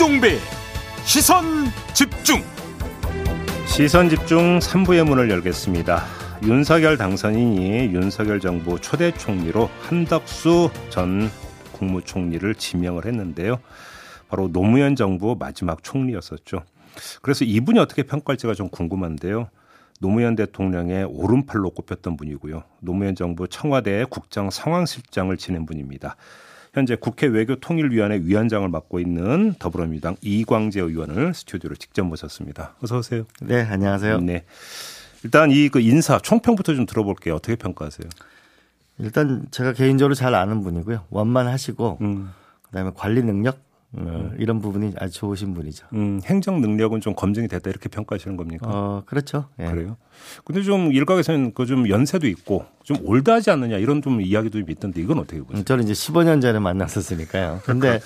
김종배 시선 집중 시선 집중 3부의 문을 열겠습니다. 윤석열 당선인이 윤석열 정부 초대 총리로 한덕수 전 국무총리를 지명을 했는데요. 바로 노무현 정부 마지막 총리였었죠. 그래서 이분이 어떻게 평가할지가 좀 궁금한데요. 노무현 대통령의 오른팔로 꼽혔던 분이고요. 노무현 정부 청와대 국정 상황실장을 지낸 분입니다. 현재 국회 외교통일위원회 위원장을 맡고 있는 더불어민주당 이광재 의원을 스튜디오로 직접 모셨습니다. 어서 오세요. 네, 안녕하세요. 네. 일단 이 그 인사 총평부터 좀 들어볼게요. 어떻게 평가하세요? 일단 제가 개인적으로 잘 아는 분이고요. 원만하시고 음. 그다음에 관리 능력 어, 이런 부분이 아주 좋으신 분이죠. 음, 행정 능력은 좀 검증이 됐다 이렇게 평가하시는 겁니까? 어, 그렇죠. 예. 그래요. 근데 좀 일각에서는 그 좀 연세도 있고 좀 올드하지 않느냐 이런 좀 이야기도 있던데 이건 어떻게 보세요? 저는 이제 15년 전에 만났었으니까요. 근데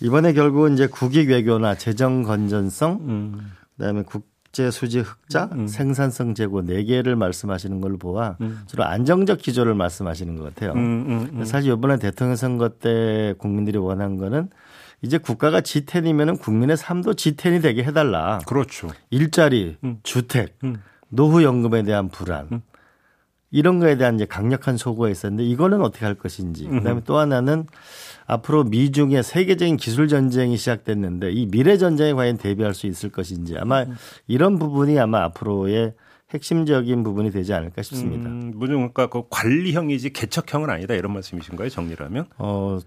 이번에 결국은 이제 국익 외교나 재정 건전성, 음. 그다음에 국제 수지 흑자, 음. 생산성 제고 네 개를 말씀하시는 걸로 보아 음. 주로 안정적 기조를 말씀하시는 것 같아요. 음, 음, 음. 사실 이번에 대통령 선거 때 국민들이 원한 거는 이제 국가가 G10이면은 국민의 삶도 G10이 되게 해달라. 그렇죠. 일자리, 음. 주택, 음. 노후연금에 대한 불안. 음. 이런 거에 대한 이제 강력한 소구가 있었는데 이거는 어떻게 할 것인지. 그다음에 또 하나는 앞으로 미중의 세계적인 기술 전쟁이 시작됐는데 이 미래 전쟁에 과연 대비할 수 있을 것인지 아마 음. 이런 부분이 아마 앞으로의 핵심적인 부분이 되지 않을까 싶습니다. 음, 그러니까 그 관리형이지 개척형은 아니다 이런 말씀이신가요? 정리라면? 어,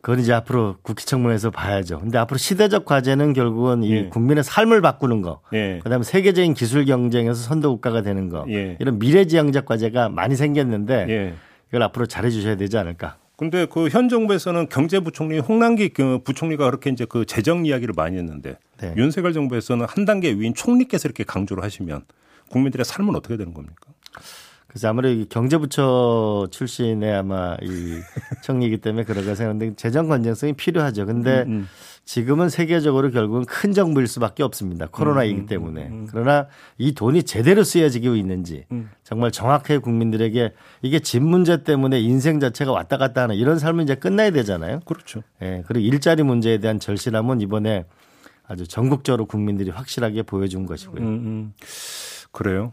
그건 이제 앞으로 국회 청문회에서 봐야죠. 근데 앞으로 시대적 과제는 결국은 이 예. 국민의 삶을 바꾸는 거, 예. 그다음에 세계적인 기술 경쟁에서 선도 국가가 되는 거, 예. 이런 미래지향적 과제가 많이 생겼는데 예. 이걸 앞으로 잘해 주셔야 되지 않을까. 근데 그 현 정부에서는 경제부총리 홍남기 그 부총리가 그렇게 이제 그 재정 이야기를 많이 했는데 네. 윤석열 정부에서는 한 단계 위인 총리께서 이렇게 강조를 하시면 국민들의 삶은 어떻게 되는 겁니까? 그래서 아무래도 경제부처 출신의 아마 이 청리이기 때문에 그런가 생각하는데 재정 건전성이 필요하죠. 근데 음, 음. 지금은 세계적으로 결국은 큰 정부일 수밖에 없습니다. 코로나이기 음, 음 때문에. 음, 음, 그러나 이 돈이 제대로 쓰여지고 있는지 정말 정확하게 국민들에게 이게 집 문제 때문에 인생 자체가 왔다 갔다 하는 이런 삶은 이제 끝나야 되잖아요. 그렇죠. 예. 그리고 일자리 문제에 대한 절실함은 이번에 아주 전국적으로 국민들이 확실하게 보여준 것이고요. 그래요.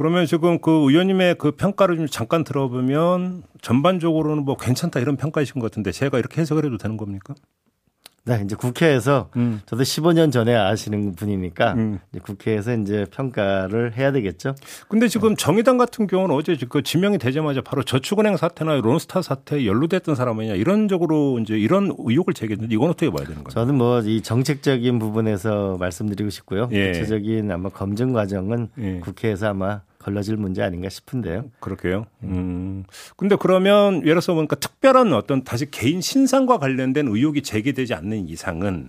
그러면 지금 그 의원님의 그 평가를 좀 잠깐 들어보면 전반적으로는 뭐 괜찮다 이런 평가이신 것 같은데 제가 이렇게 해석을 해도 되는 겁니까? 네, 이제 국회에서 음. 저도 15년 전에 아시는 분이니까 음. 이제 국회에서 이제 평가를 해야 되겠죠. 근데 지금 정의당 같은 경우는 어제 그 지명이 되자마자 바로 저축은행 사태나 론스타 사태에 연루됐던 사람이냐 이런 적으로 이제 이런 의혹을 제기했는데 이건 어떻게 봐야 되는 거예요? 저는 뭐 이 정책적인 부분에서 말씀드리고 싶고요. 예. 구체적인 아마 검증 과정은 예. 국회에서 아마 걸러질 문제 아닌가 싶은데요. 그렇게요. 음. 근데 그러면 예를 들어서 보니까 특별한 어떤 다시 개인 신상과 관련된 의혹이 제기되지 않는 이상은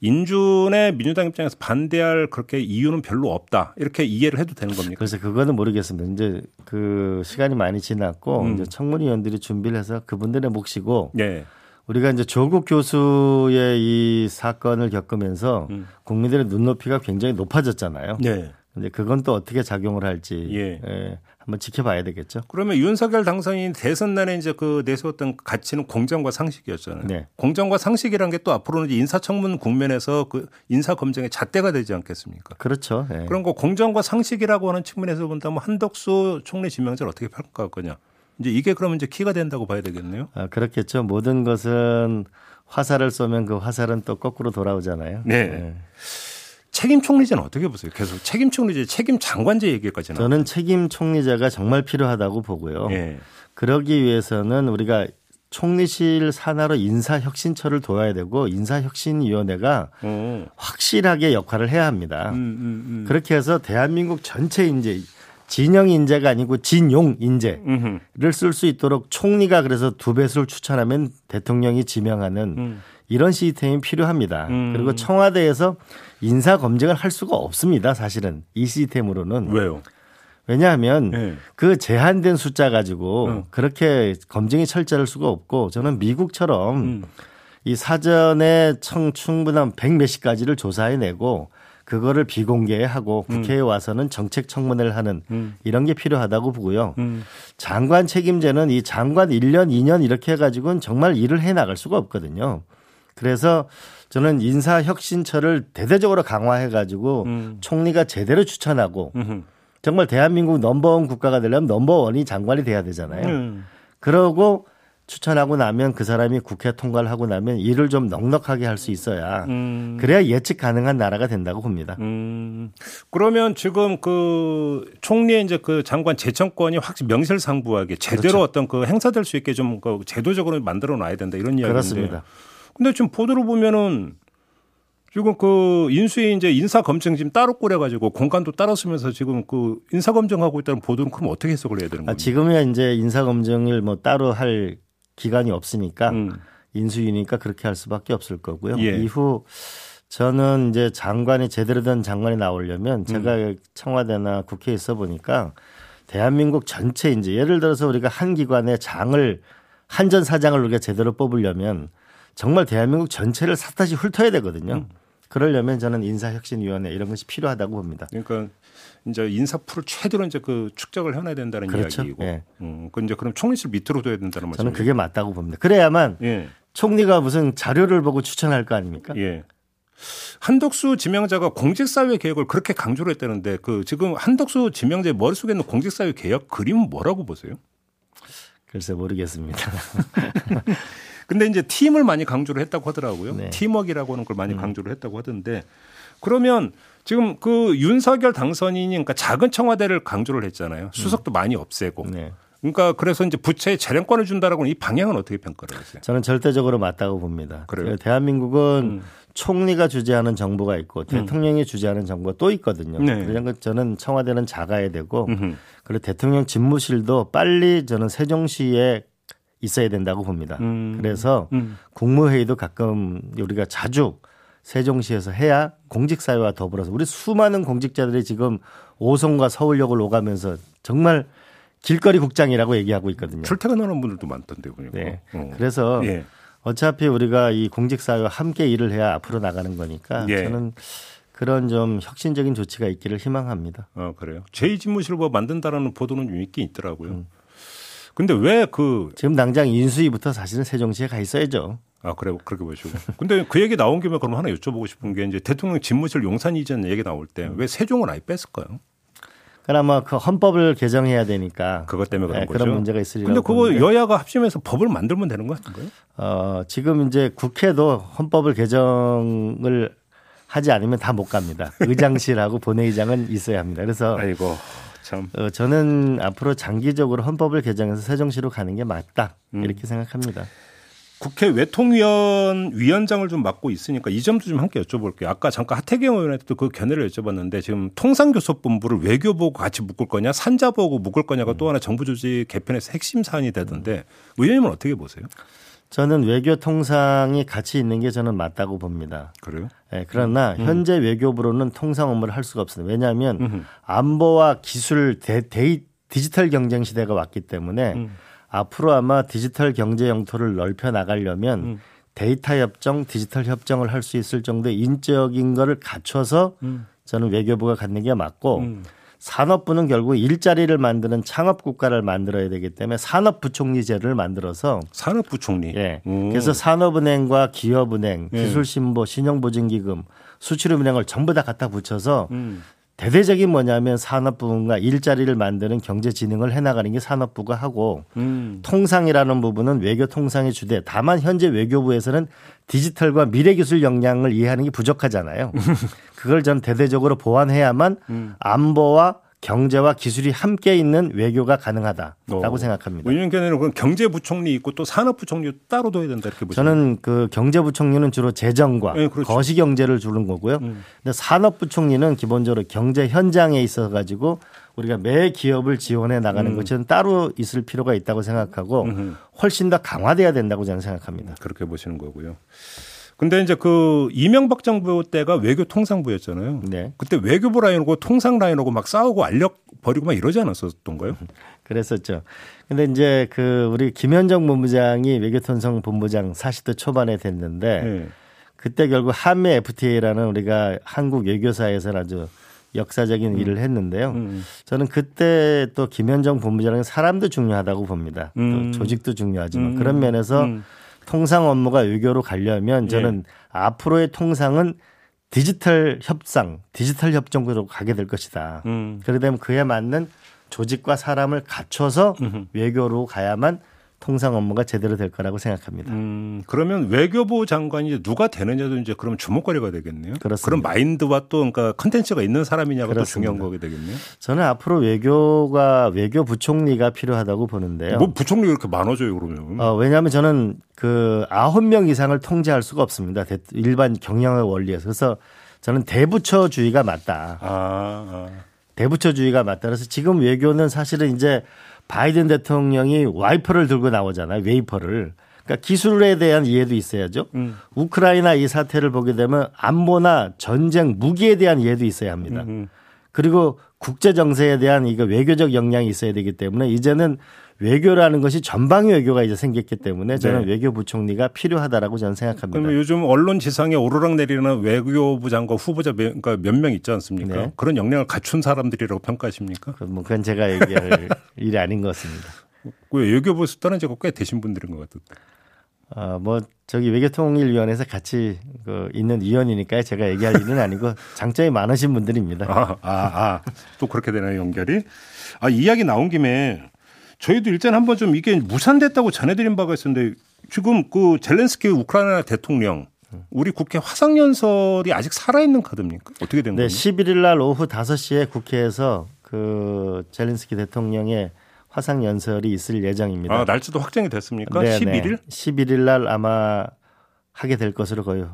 인준의 민주당 입장에서 반대할 그렇게 이유는 별로 없다. 이렇게 이해를 해도 되는 겁니까? 그래서 그거는 모르겠습니다. 이제 그 시간이 많이 지났고 음. 이제 청문위원들이 준비를 해서 그분들의 몫이고 네. 우리가 이제 조국 교수의 이 사건을 겪으면서 음. 국민들의 눈높이가 굉장히 높아졌잖아요. 네. 근데 그건 또 어떻게 작용을 할지 예. 예. 한번 지켜봐야 되겠죠. 그러면 윤석열 당선인 대선 날에 이제 그 내세웠던 가치는 공정과 상식이었잖아요. 네. 공정과 상식이란 게 또 앞으로는 인사청문 국면에서 그 인사 검증의 잣대가 되지 않겠습니까? 그렇죠. 네. 그런 거 공정과 상식이라고 하는 측면에서 본다면 한덕수 총리 지명자를 어떻게 평가할 거냐? 이제 이게 그러면 이제 키가 된다고 봐야 되겠네요. 아, 그렇겠죠. 모든 것은 화살을 쏘면 그 화살은 또 거꾸로 돌아오잖아요. 네. 네. 책임 총리제는 어떻게 보세요? 계속 책임 총리제, 책임 장관제 얘기까지 는 저는 책임 총리제가 정말 필요하다고 보고요. 예. 그러기 위해서는 우리가 총리실 산하로 인사혁신처를 도와야 되고 인사혁신위원회가 오. 확실하게 역할을 해야 합니다. 음, 음, 음. 그렇게 해서 대한민국 전체 인재 진영 인재가 아니고 진용 인재를 쓸 수 있도록 총리가 그래서 두 배수를 추천하면 대통령이 지명하는 음. 이런 시스템이 필요합니다. 음. 그리고 청와대에서 인사 검증을 할 수가 없습니다. 사실은 이 시스템으로는. 왜요? 왜냐하면 네. 그 제한된 숫자 가지고 음. 그렇게 검증이 철저할 수가 없고 저는 미국처럼 음. 이 사전에 청 충분한 백 몇십 가지를 조사해내고 그거를 비공개하고 음. 국회에 와서는 정책 청문회를 하는 음. 이런 게 필요하다고 보고요. 음. 장관 책임제는 이 장관 1년, 2년 이렇게 해가지고는 정말 일을 해 나갈 수가 없거든요. 그래서 저는 인사혁신처를 대대적으로 강화해가지고 음. 총리가 제대로 추천하고 음흠. 정말 대한민국 넘버원 국가가 되려면 넘버원이 장관이 돼야 되잖아요. 음. 그러고 추천하고 나면 그 사람이 국회 통과를 하고 나면 일을 좀 넉넉하게 할 수 있어야 음. 그래야 예측 가능한 나라가 된다고 봅니다. 음. 그러면 지금 그 총리의 이제 그 장관 재청권이 확실히 명실상부하게 제대로 그렇죠. 어떤 그 행사될 수 있게 좀 그 제도적으로 만들어 놔야 된다 이런 이야기인데. 그렇습니다. 근데 지금 보도로 보면은 지금 그 인수위 이제 인사 검증 지금 따로 꾸려가지고 공간도 따로 쓰면서 지금 그 인사 검증하고 있다는 보도는 그럼 어떻게 해석을 해야 되는 거예요? 아, 지금이야 이제 인사 검증을 뭐 따로 할 기간이 없으니까 음. 인수위니까 그렇게 할 수밖에 없을 거고요. 예. 이후 저는 이제 장관이 제대로 된 장관이 나오려면 제가 음. 청와대나 국회에 있어 보니까 대한민국 전체 이제 예를 들어서 우리가 한 기관의 장을 한전 사장을 우리가 제대로 뽑으려면 정말 대한민국 전체를 샅다시 훑어야 되거든요. 음. 그러려면 저는 인사혁신위원회 이런 것이 필요하다고 봅니다. 그러니까 이제 인사풀을 최대로 이제 그 축적을 해놔야 된다는 그렇죠? 이야기고. 예. 음, 그 이제 그럼 총리실 밑으로 둬야 된다는 말씀. 저는 그게 맞다고 봅니다. 그래야만 예. 총리가 무슨 자료를 보고 추천할 거 아닙니까? 예. 한덕수 지명자가 공직사회 개혁을 그렇게 강조를 했다는데 그 지금 한덕수 지명자의 머릿속에 있는 공직사회 개혁 그림은 뭐라고 보세요? 글쎄 모르겠습니다. 근데 이제 팀을 많이 강조를 했다고 하더라고요. 네. 팀워크라고 하는 걸 많이 음. 강조를 했다고 하던데 그러면 지금 그 윤석열 당선인이 그러니까 작은 청와대를 강조를 했잖아요. 수석도 음. 많이 없애고. 네. 그러니까 그래서 이제 부채에 재량권을 준다라고는 이 방향은 어떻게 평가를 하세요? 저는 절대적으로 맞다고 봅니다. 그래요? 대한민국은 음. 총리가 주재하는 정부가 있고 음. 대통령이 음. 주재하는 정부가 또 있거든요. 네. 그래서 저는 청와대는 작아야 되고 음흠. 그리고 대통령 집무실도 빨리 저는 세종시에 있어야 된다고 봅니다. 음. 그래서 음. 국무회의도 가끔 우리가 자주 세종시에서 해야 공직사회와 더불어서 우리 수많은 공직자들이 지금 오송과 서울역을 오가면서 정말 길거리 국장이라고 얘기하고 있거든요. 출퇴근하는 분들도 많던데 보니까. 네. 어. 그래서 예. 어차피 우리가 이 공직사회와 함께 일을 해야 앞으로 나가는 거니까 예. 저는 그런 좀 혁신적인 조치가 있기를 희망합니다. 아 그래요? 제2집무실을 뭐 만든다라는 보도는 좀 있긴 있더라고요. 음. 근데 왜 그 지금 당장 인수위부터 사실은 세종시에 가 있어야죠. 아 그래 그렇게 보시고. 근데 그 얘기 나온 김에 그럼 하나 여쭤보고 싶은 게 이제 대통령 집무실 용산 이전 얘기 나올 때 왜 세종을 아예 뺐을까요? 그나마 그 헌법을 개정해야 되니까 그것 때문에 그런 네, 거죠. 그런 문제가 있으리라고. 근데 그거 보는데. 여야가 합심해서 법을 만들면 되는 거 아닌가요? 어, 지금 이제 국회도 헌법을 개정을 하지 않으면 다 못 갑니다. 의장실하고 본회의장은 있어야 합니다. 그래서 아이고. 참. 어, 저는 앞으로 장기적으로 헌법을 개정해서 세종시로 가는 게 맞다 음. 이렇게 생각합니다. 국회 외통위원 위원장을 좀 맡고 있으니까 이 점도 좀 함께 여쭤볼게요. 아까 잠깐 하태경 의원한테도 그 견해를 여쭤봤는데 지금 통상교섭본부를 외교보고 같이 묶을 거냐 산자보고 묶을 거냐가 음. 또 하나 정부 조직 개편에서 핵심 사안이 되던데 의원님은 어떻게 보세요? 저는 외교 통상이 같이 있는 게 저는 맞다고 봅니다. 그래요? 네, 그러나 음. 현재 외교부로는 통상 업무를 할 수가 없습니다. 왜냐하면 음. 안보와 기술 대, 데 디지털 경쟁 시대가 왔기 때문에 음. 앞으로 아마 디지털 경제 영토를 넓혀 나가려면 음. 데이터 협정, 디지털 협정을 할 수 있을 정도의 인적인 거를 갖춰서 음. 저는 외교부가 갖는 게 맞고 음. 산업부는 결국 일자리를 만드는 창업 국가를 만들어야 되기 때문에 산업부총리제를 만들어서 산업부총리. 예. 오. 그래서 산업은행과 기업은행, 예. 기술신보, 신용보증기금, 수출은행을 전부 다 갖다 붙여서 음. 대대적인 뭐냐면 산업부문과 일자리를 만드는 경제 진흥을 해나가는 게 산업부가 하고 음. 통상이라는 부분은 외교 통상의 주대. 다만 현재 외교부에서는 디지털과 미래 기술 역량을 이해하는 게 부족하잖아요. 그걸 전 대대적으로 보완해야만 음. 안보와 경제와 기술이 함께 있는 외교가 가능하다라고 어. 생각합니다. 의원께는 그럼 경제부총리 있고 또 산업부총리 따로 둬야 된다 이렇게 보시면 저는 그 경제부총리는 주로 재정과 네, 그렇죠. 거시경제를 주는 거고요. 음. 근데 산업부총리는 기본적으로 경제 현장에 있어 가지고 우리가 매 기업을 지원해 나가는 음. 것은 따로 있을 필요가 있다고 생각하고 음흠. 훨씬 더 강화돼야 된다고 저는 생각합니다. 그렇게 보시는 거고요. 근데 이제 그 이명박 정부 때가 외교 통상부였잖아요. 네. 그때 외교부 라인하고 통상 라인하고 막 싸우고 알력 버리고 막 이러지 않았었던가요? 그랬었죠. 근데 이제 그 우리 김현정 본부장이 외교통상 본부장 40대 초반에 됐는데 네. 그때 결국 한미 FTA라는 우리가 한국 외교사에서 아주 역사적인 음. 일을 했는데요. 음, 음. 저는 그때 또 김현정 본부장은 사람도 중요하다고 봅니다. 음. 또 조직도 중요하지만 음. 그런 면에서 음. 통상 업무가 외교로 가려면 저는 예. 앞으로의 통상은 디지털 협상, 디지털 협정으로 가게 될 것이다. 음. 그러다 보면 그에 맞는 조직과 사람을 갖춰서 음흠. 외교로 가야만 통상 업무가 제대로 될 거라고 생각합니다. 음, 그러면 외교부 장관이 누가 되느냐도 이제 그러면 주목거리가 되겠네요. 그렇습니다. 그런 마인드와 또 그러니까 컨텐츠가 있는 사람이냐가 그렇습니다. 또 중요한 거게 되겠네요. 저는 앞으로 외교가 외교 부총리가 필요하다고 보는데요. 뭐 부총리가 이렇게 많아져요 그러면? 어, 왜냐하면 저는 그 아홉 명 이상을 통제할 수가 없습니다. 일반 경영의 원리에서 그래서 저는 대부처주의가 맞다. 아, 아. 대부처주의가 맞다. 그래서 지금 외교는 사실은 이제 바이든 대통령이 와이퍼를 들고 나오잖아요. 웨이퍼를. 그러니까 기술에 대한 이해도 있어야죠. 음. 우크라이나 이 사태를 보게 되면 안보나 전쟁 무기에 대한 이해도 있어야 합니다. 음. 그리고 국제 정세에 대한 이거 외교적 역량이 있어야 되기 때문에 이제는 외교라는 것이 전방위 외교가 이제 생겼기 때문에 저는 네. 외교부총리가 필요하다라고 저는 생각합니다. 그러면 요즘 언론 지상에 오르락내리는 외교부 장관 후보자 몇, 그러니까 몇 명 있지 않습니까? 네. 그런 역량을 갖춘 사람들이라고 평가하십니까? 뭐 그건 제가 얘기할 일이 아닌 것 같습니다. 왜 외교부에서 떠난 지가 꽤 되신 분들인 것 같은데. 아, 뭐 저기 외교통일위원회에서 같이 그 있는 위원이니까 제가 얘기할 일은 아니고 장점이 많으신 분들입니다. 아, 아, 아. 또 그렇게 되나요, 연결이? 아, 이야기 나온 김에 저희도 일단 한번 좀 이게 무산됐다고 전해드린 바가 있었는데 지금 그 젤렌스키 우크라이나 대통령 우리 국회 화상연설이 아직 살아있는 카드입니까? 어떻게 된 네, 거예요? 11일 날 오후 5시에 국회에서 그 젤렌스키 대통령의 화상연설이 있을 예정입니다. 아, 날짜도 확정이 됐습니까? 네 11일? 11일 날 아마 하게 될 것으로 거의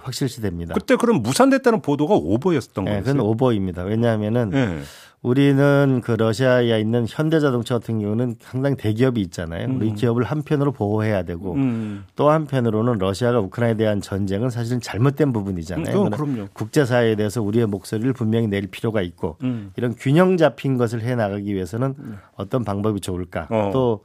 확실시 됩니다. 그때 그럼 무산됐다는 보도가 오버였었던 거예요? 네, 그건 오버입니다. 왜냐하면은 네. 우리는 그 러시아에 있는 현대자동차 같은 경우는 상당히 대기업이 있잖아요. 음. 우리 기업을 한편으로 보호해야 되고 음. 또 한편으로는 러시아가 우크라이나에 대한 전쟁은 사실은 잘못된 부분이잖아요. 음, 그럼요. 국제사회에 대해서 우리의 목소리를 분명히 낼 필요가 있고 음. 이런 균형 잡힌 것을 해 나가기 위해서는 음. 어떤 방법이 좋을까? 어. 또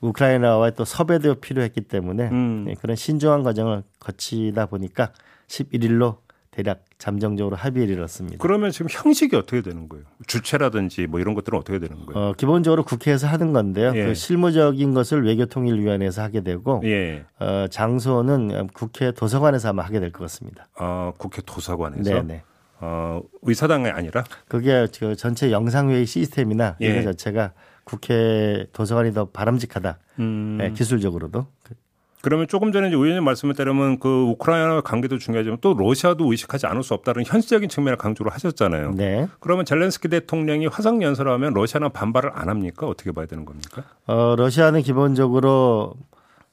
우크라이나와의 또 섭외도 필요했기 때문에 음. 네, 그런 신중한 과정을 거치다 보니까 11일로 대략 잠정적으로 합의를 이뤘습니다. 그러면 지금 형식이 어떻게 되는 거예요? 주체라든지 뭐 이런 것들은 어떻게 되는 거예요? 어, 기본적으로 국회에서 하는 건데요. 예. 그 실무적인 것을 외교통일위원회에서 하게 되고 예. 어, 장소는 국회 도서관에서 아마 하게 될 것 같습니다. 아, 국회 도서관에서? 네네. 어, 의사당이 아니라? 그게 그 전체 영상회의 시스템이나 예. 이거 자체가 국회 도서관이 더 바람직하다. 음. 네, 기술적으로도. 그러면 조금 전에 의원님 말씀을 따르면 그 우크라이나 관계도 중요하지만 또 러시아도 의식하지 않을 수 없다는 현실적인 측면을 강조를 하셨잖아요. 네. 그러면 젤렌스키 대통령이 화상 연설을 하면 러시아는 반발을 안 합니까? 어떻게 봐야 되는 겁니까? 어, 러시아는 기본적으로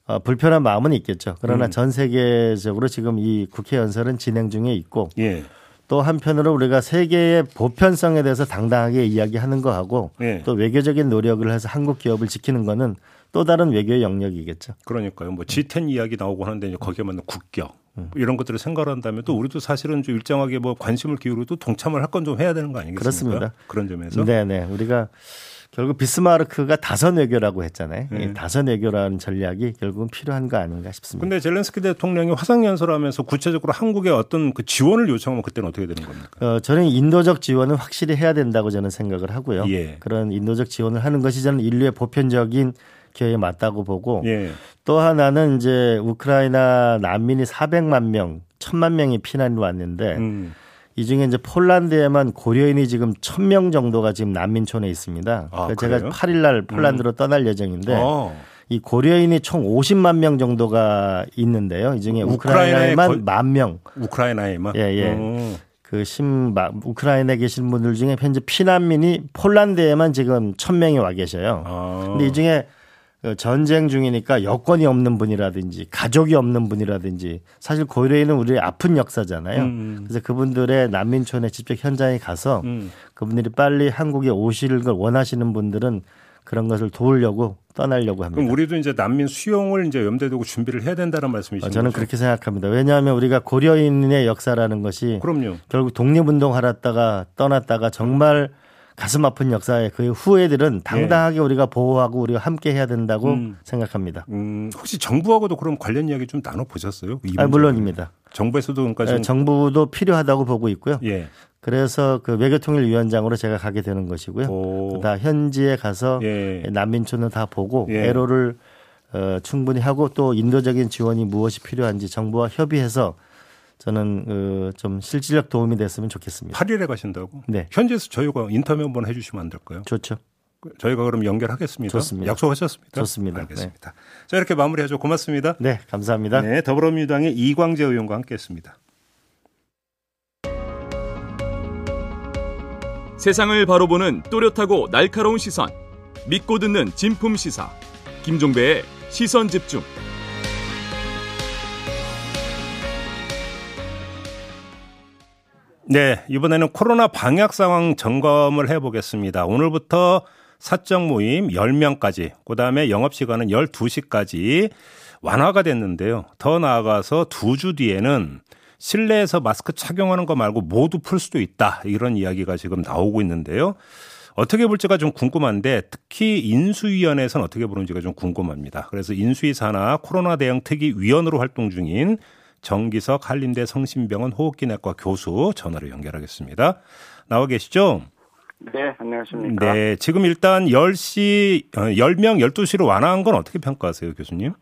어, 불편한 마음은 있겠죠. 그러나 음. 전 세계적으로 지금 이 국회 연설은 진행 중에 있고 예. 또 한편으로 우리가 세계의 보편성에 대해서 당당하게 이야기하는 거하고 예. 또 외교적인 노력을 해서 한국 기업을 지키는 거는 또 다른 외교의 영역이겠죠. 그러니까요. 뭐 G10 이야기 나오고 하는데 이제 거기에 맞는 국격 음. 이런 것들을 생각을 한다면 또 우리도 사실은 좀 일정하게 뭐 관심을 기울여도 동참을 할 건 좀 해야 되는 거 아니겠습니까? 그렇습니다. 그런 점에서. 네네. 우리가 결국 비스마르크가 다선 외교라고 했잖아요. 네. 다선 외교라는 전략이 결국은 필요한 거 아닌가 싶습니다. 근데 젤렌스키 대통령이 화상 연설하면서 구체적으로 한국에 어떤 그 지원을 요청하면 그때는 어떻게 되는 겁니까? 어, 저는 인도적 지원은 확실히 해야 된다고 저는 생각을 하고요. 예. 그런 인도적 지원을 하는 것이 저는 인류의 보편적인 기회에 맞다고 보고 예. 또 하나는 이제 우크라이나 난민이 400만 명, 1000만 명이 피난이 왔는데 음. 이 중에 이제 폴란드에만 고려인이 지금 1000명 정도가 지금 난민촌에 있습니다. 아, 제가 8일 날 폴란드로 음. 떠날 예정인데 어. 이 고려인이 총 50만 명 정도가 있는데요. 이 중에 우크라이나에만 만 명. 우크라이나에만. 예, 예. 음. 그 심, 우크라이나에 계신 분들 중에 현재 피난민이 폴란드에만 지금 1000명이 와 계셔요. 아. 근데 이 중에 그 전쟁 중이니까 여권이 없는 분이라든지 가족이 없는 분이라든지 사실 고려인은 우리의 아픈 역사잖아요. 음. 그래서 그분들의 난민촌에 직접 현장에 가서 음. 그분들이 빨리 한국에 오실 걸 원하시는 분들은 그런 것을 도우려고 떠나려고 합니다. 그럼 우리도 이제 난민 수용을 이제 염두에 두고 준비를 해야 된다는 말씀이신 어, 저는 거죠? 그렇게 생각합니다. 왜냐하면 우리가 고려인의 역사라는 것이 그럼요. 결국 독립운동하렀다가 떠났다가 정말 가슴 아픈 역사의 그 후예들은 당당하게 네. 우리가 보호하고 우리가 함께 해야 된다고 음. 생각합니다. 음, 혹시 정부하고도 그럼 관련 이야기 좀 나눠 보셨어요? 아, 물론입니다. 정부에서도 그러니까 네, 정부도 필요하다고 보고 있고요. 예. 그래서 그 외교통일위원장으로 제가 가게 되는 것이고요. 다 현지에 가서 예. 난민촌을 다 보고 예. 애로를 어, 충분히 하고 또 인도적인 지원이 무엇이 필요한지 정부와 협의해서 저는 어, 좀 실질적 도움이 됐으면 좋겠습니다. 8일에 가신다고? 네. 현지에서 저희가 인터뷰 한번 해주시면 안 될까요? 좋죠. 저희가 그럼 연결하겠습니다. 좋습니다. 약속하셨습니다. 좋습니다. 알겠습니다. 네. 자 이렇게 마무리하죠. 고맙습니다. 네, 감사합니다. 네, 더불어민주당의 이광재 의원과 함께했습니다. 세상을 바로 보는 또렷하고 날카로운 시선, 믿고 듣는 진품 시사, 김종배의 시선 집중. 네, 이번에는 코로나 방역 상황 점검을 해보겠습니다. 오늘부터 사적 모임 10명까지, 그 다음에 영업시간은 12시까지 완화가 됐는데요. 더 나아가서 두 주 뒤에는 실내에서 마스크 착용하는 거 말고 모두 풀 수도 있다. 이런 이야기가 지금 나오고 있는데요. 어떻게 볼지가 좀 궁금한데 특히 인수위원회에서는 어떻게 보는지가 좀 궁금합니다. 그래서 인수위 산하 코로나 대응 특위 위원으로 활동 중인 정기석 한림대 성심병원 호흡기내과 교수 전화로 연결하겠습니다. 나와 계시죠? 네, 안녕하십니까. 네, 지금 일단 10시, 10명, 12시로 완화한 건 어떻게 평가하세요, 교수님?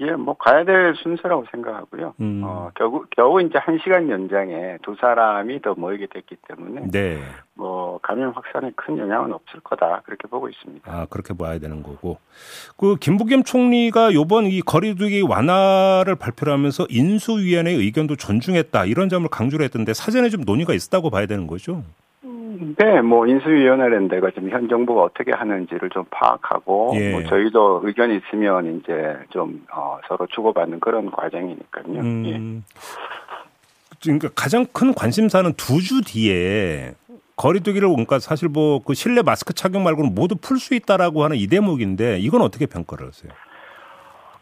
예, 뭐 가야 될 순서라고 생각하고요. 음. 어, 겨우 겨우 이제 한 시간 연장에 두 사람이 더 모이게 됐기 때문에 네. 뭐 감염 확산에 큰 영향은 없을 거다 그렇게 보고 있습니다. 아 그렇게 봐야 되는 거고 그 김부겸 총리가 요번 이 거리두기 완화를 발표하면서 인수위원회의 의견도 존중했다 이런 점을 강조를 했던데 사전에 좀 논의가 있었다고 봐야 되는 거죠. 네, 뭐 인수위원회라는 데가 지금 현 정부가 어떻게 하는지를 좀 파악하고 예. 뭐 저희도 의견 이 있으면 이제 좀 어, 서로 주고받는 그런 과정이니까요. 음. 예. 그러니까 가장 큰 관심사는 두 주 뒤에 거리두기를 그러니까 사실 뭐 그 실내 마스크 착용 말고는 모두 풀 수 있다라고 하는 이 대목인데 이건 어떻게 평가를 하세요?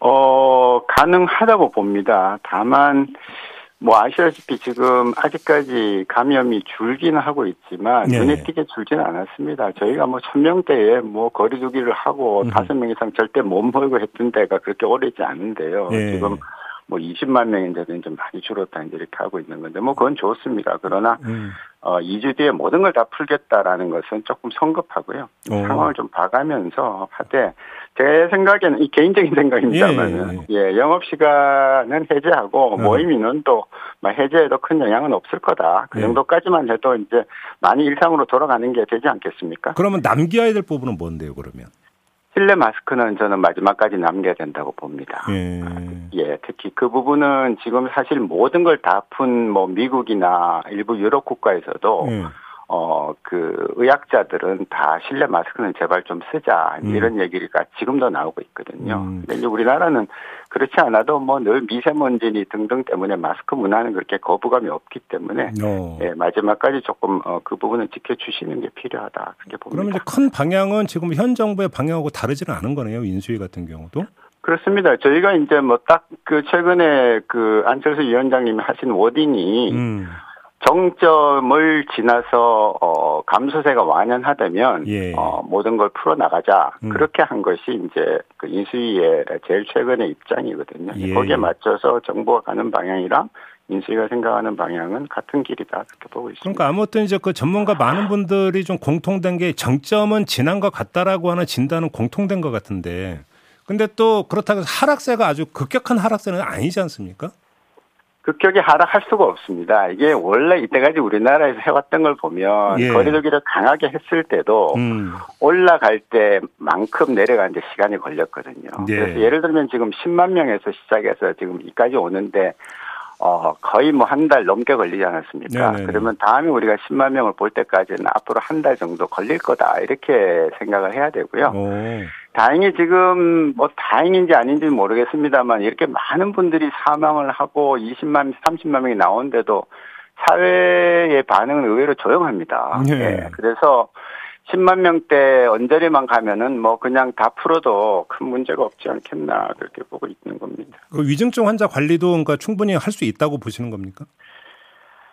어 가능하다고 봅니다. 다만 뭐 아시다시피 지금 아직까지 감염이 줄기는 하고 있지만 네. 눈에 띄게 줄지는 않았습니다. 저희가 뭐 천명대에 뭐 거리두기를 하고 음. 다섯 명 이상 절대 못 모이고 했던 데가 그렇게 오래지 않은데요. 네. 지금 뭐 20만 명인데도 좀 많이 줄었다 이제 이렇게 하고 있는 건데 뭐 그건 좋습니다. 그러나 음. 어 2주 뒤에 모든 걸 다 풀겠다라는 것은 조금 성급하고요. 오. 상황을 좀 봐가면서 하되 제 생각에는 이 개인적인 생각입니다만, 예, 예. 예, 영업 시간은 해제하고 어. 모임 인원도 해제에도 큰 영향은 없을 거다. 그 예. 정도까지만 해도 이제 많이 일상으로 돌아가는 게 되지 않겠습니까? 그러면 남겨야 될 부분은 뭔데요, 그러면? 실내 마스크는 저는 마지막까지 남겨야 된다고 봅니다. 예. 예, 특히 그 부분은 지금 사실 모든 걸 다 푼 뭐 미국이나 일부 유럽 국가에서도 예. 어, 그, 의학자들은 다 실내 마스크는 제발 좀 쓰자. 음. 이런 얘기가 지금도 나오고 있거든요. 음. 근데 우리나라는 그렇지 않아도 뭐 늘 미세먼지 등등 때문에 마스크 문화는 그렇게 거부감이 없기 때문에 어. 예, 마지막까지 조금 어, 그 부분은 지켜주시는 게 필요하다. 그렇게 봅니다. 그러면 이제 큰 방향은 지금 현 정부의 방향하고 다르지는 않은 거네요. 인수위 같은 경우도. 그렇습니다. 저희가 이제 뭐 딱 그 최근에 그 안철수 위원장님이 하신 워딩이 음. 정점을 지나서 어 감소세가 완연하다면 예. 어 모든 걸 풀어 나가자 음. 그렇게 한 것이 이제 그 인수위의 제일 최근의 입장이거든요. 예. 거기에 맞춰서 정부가 가는 방향이랑 인수위가 생각하는 방향은 같은 길이다 그렇게 보고 있습니다. 그러니까 아무튼 이제 그 전문가 많은 분들이 좀 공통된 게 정점은 지난 것 같다라고 하는 진단은 공통된 것 같은데 근데 또 그렇다고 해서 하락세가 아주 급격한 하락세는 아니지 않습니까? 급격히 하락할 수가 없습니다. 이게 원래 이때까지 우리나라에서 해왔던 걸 보면 예. 거리두기를 강하게 했을 때도 음. 올라갈 때만큼 내려가는데 시간이 걸렸거든요. 예. 그래서 예를 들면 지금 10만 명에서 시작해서 지금 이까지 오는데 어, 거의 뭐 한 달 넘게 걸리지 않았습니까? 네네네. 그러면 다음에 우리가 10만 명을 볼 때까지는 앞으로 한 달 정도 걸릴 거다. 이렇게 생각을 해야 되고요. 오. 다행히 지금 뭐 다행인지 아닌지 모르겠습니다만 이렇게 많은 분들이 사망을 하고 20만, 30만 명이 나오는데도 사회의 반응은 의외로 조용합니다. 네. 네. 그래서 10만 명대 언저리만 가면은 뭐 그냥 다 풀어도 큰 문제가 없지 않겠나 그렇게 보고 있는 겁니다. 그 위중증 환자 관리도 그러니까 충분히 할 수 있다고 보시는 겁니까?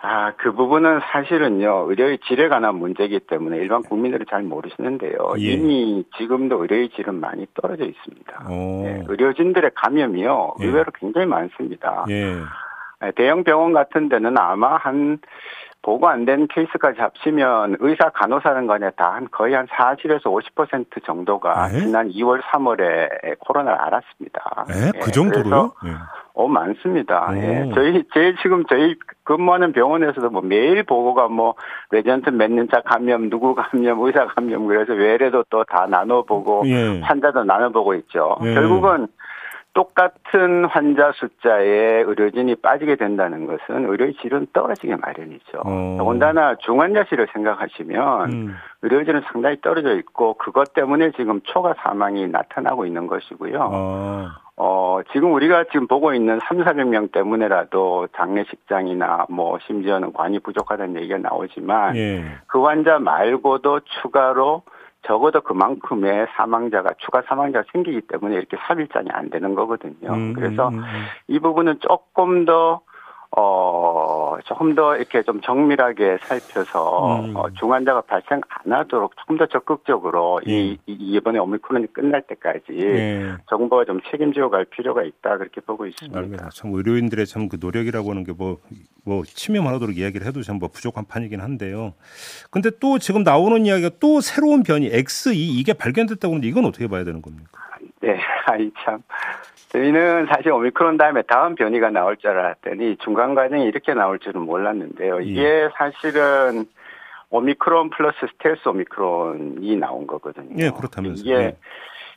아, 그 부분은 사실은요, 의료의 질에 관한 문제이기 때문에 일반 국민들은 잘 모르시는데요. 예. 이미 지금도 의료의 질은 많이 떨어져 있습니다. 네, 의료진들의 감염이요, 예. 의외로 굉장히 많습니다. 예. 네, 대형 병원 같은 데는 아마 한 보고 안 된 케이스까지 합치면 의사 간호사는 거냐 다한 거의 한 40에서 50% 정도가 네? 지난 2월 3월에 코로나를 알았습니다. 네? 그 정도로요? 네. 어 많습니다. 예. 저희 제 지금 저희 근무하는 병원에서도 뭐 매일 보고가 뭐 레전트 몇 년차 감염, 누구 감염, 의사 감염 그래서 외래도 또 다 나눠보고 예. 환자도 나눠보고 있죠. 예. 결국은 똑같은 환자 숫자에 의료진이 빠지게 된다는 것은 의료의 질은 떨어지게 마련이죠. 어. 더군다나 중환자실을 생각하시면 음. 의료진은 상당히 떨어져 있고 그것 때문에 지금 초과 사망이 나타나고 있는 것이고요. 어. 어, 지금 우리가 지금 보고 있는 3, 400명 때문에라도 장례식장이나 뭐 심지어는 관이 부족하다는 얘기가 나오지만 예. 그 환자 말고도 추가로 적어도 그만큼의 사망자가 추가 사망자가 생기기 때문에 이렇게 삽일장이 안 되는 거거든요. 음, 그래서 음, 음. 이 부분은 조금 더 어, 조금 더 이렇게 좀 정밀하게 살펴서 음. 어, 중환자가 발생 안 하도록 조금 더 적극적으로 예. 이, 이 이번에 오미크론이 끝날 때까지 예. 정부가 좀 책임지어 갈 필요가 있다 그렇게 보고 있습니다. 알겠습니다. 참 의료인들의 참 그 노력이라고 하는 게 뭐뭐 뭐 침해하도록 이야기를 해도 참 뭐 부족한 판이긴 한데요. 근데 또 지금 나오는 이야기가 또 새로운 변이 X2 이게 발견됐다고 하는데 이건 어떻게 봐야 되는 겁니까? 네, 아이 참 저희는 사실 오미크론 다음에 다음 변이가 나올 줄 알았더니 중간 과정이 이렇게 나올 줄은 몰랐는데요. 예. 이게 예. 사실은 오미크론 플러스 스텔스 오미크론이 나온 거거든요. 예, 그렇다면서. 이게 예.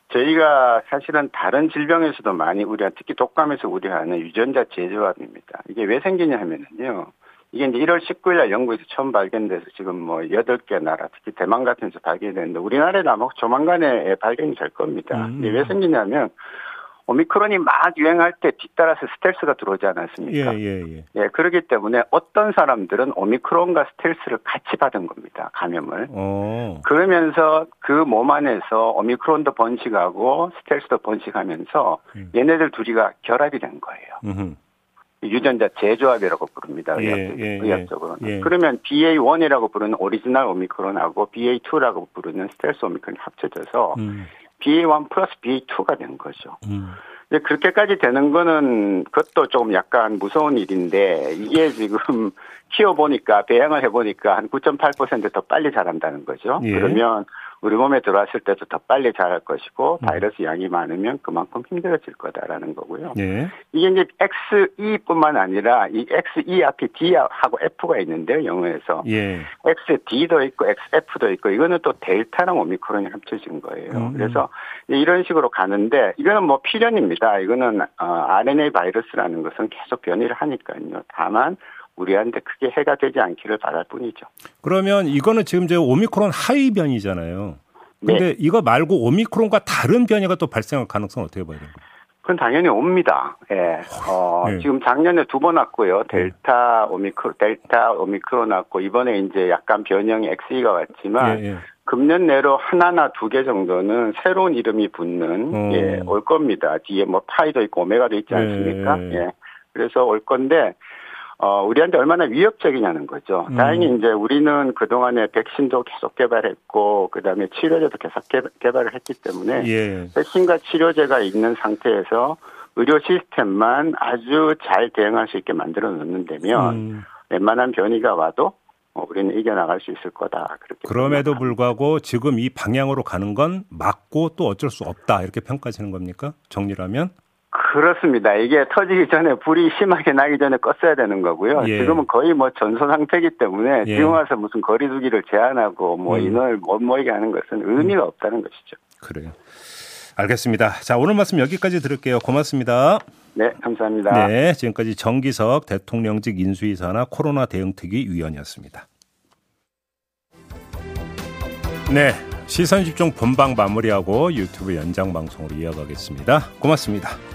저희가 사실은 다른 질병에서도 많이 우려, 특히 독감에서 우려하는 유전자 재조합입니다. 이게 왜 생기냐 하면은요. 이게 이제 1월 19일 날 영국에서 처음 발견돼서 지금 뭐 8개 나라, 특히 대만 같은 데서 발견됐는데 우리나라에도 아마 조만간에 발견이 될 겁니다. 음. 이게 왜 생기냐면 오미크론이 막 유행할 때 뒤따라서 스텔스가 들어오지 않았습니까? 예, 예, 예. 예, 그렇기 때문에 어떤 사람들은 오미크론과 스텔스를 같이 받은 겁니다. 감염을. 오. 어. 그러면서 그 몸 안에서 오미크론도 번식하고 스텔스도 번식하면서 음. 얘네들 둘이가 결합이 된 거예요. 음흠. 유전자 재조합이라고 부릅니다. 예, 의학, 예, 의학적으로는. 예. 그러면 BA1이라고 부르는 오리지널 오미크론하고 BA2라고 부르는 스텔스 오미크론이 합쳐져서 음. BA1 플러스 BA2가 된 거죠. 음. 근데 그렇게까지 되는 거는 그것도 좀 약간 무서운 일인데 이게 지금 키워보니까 배양을 해보니까 한 9.8%더 빨리 자란다는 거죠. 예. 그러면 우리 몸에 들어왔을 때도 더 빨리 자랄 것이고 음. 바이러스 양이 많으면 그만큼 힘들어질 거다라는 거고요. 예. 이게 이제 XE뿐만 아니라 이 XE 앞에 D하고 F가 있는데요, 영어에서. 예. XD도 있고 XF도 있고 이거는 또 델타랑 오미크론이 합쳐진 거예요. 음. 그래서 이런 식으로 가는데 이거는 뭐 필연입니다. 이거는 어, RNA 바이러스라는 것은 계속 변이를 하니까요. 다만 우리한테 크게 해가 되지 않기를 바랄 뿐이죠. 그러면 이거는 지금 제 오미크론 하위 변이잖아요. 근데 네. 이거 말고 오미크론과 다른 변이가 또 발생할 가능성은 어떻게 봐야 되나요? 그건 당연히 옵니다. 예. 어, 네. 지금 작년에 두 번 왔고요. 네. 델타 오미크론, 델타 오미크론 왔고, 이번에 이제 약간 변형이 XE가 왔지만, 예, 예. 금년 내로 하나나 두 개 정도는 새로운 이름이 붙는, 어. 예, 올 겁니다. 뒤에 뭐 파이도 있고 오메가도 있지 않습니까? 예. 예. 그래서 올 건데, 어, 우리한테 얼마나 위협적이냐는 거죠. 음. 다행히 이제 우리는 그동안에 백신도 계속 개발했고, 그 다음에 치료제도 계속 개발을 했기 때문에, 예. 백신과 치료제가 있는 상태에서 의료 시스템만 아주 잘 대응할 수 있게 만들어 놓는다면, 음. 웬만한 변이가 와도 어, 우리는 이겨나갈 수 있을 거다. 그렇게 그럼에도 생각합니다. 불구하고 지금 이 방향으로 가는 건 맞고 또 어쩔 수 없다. 이렇게 평가하시는 겁니까? 정리라면? 그렇습니다. 이게 터지기 전에 불이 심하게 나기 전에 껐어야 되는 거고요. 예. 지금은 거의 뭐 전소 상태이기 때문에 예. 지금 와서 무슨 거리두기를 제한하고 뭐 음. 인원을 못 모이게 하는 것은 의미가 음. 없다는 것이죠. 그래요. 알겠습니다. 자, 오늘 말씀 여기까지 들을게요. 고맙습니다. 네, 감사합니다. 네, 지금까지 정기석 대통령직 인수위 사나 코로나 대응특위 위원이었습니다. 네, 시선 집중 본방 마무리하고 유튜브 연장 방송으로 이어가겠습니다. 고맙습니다.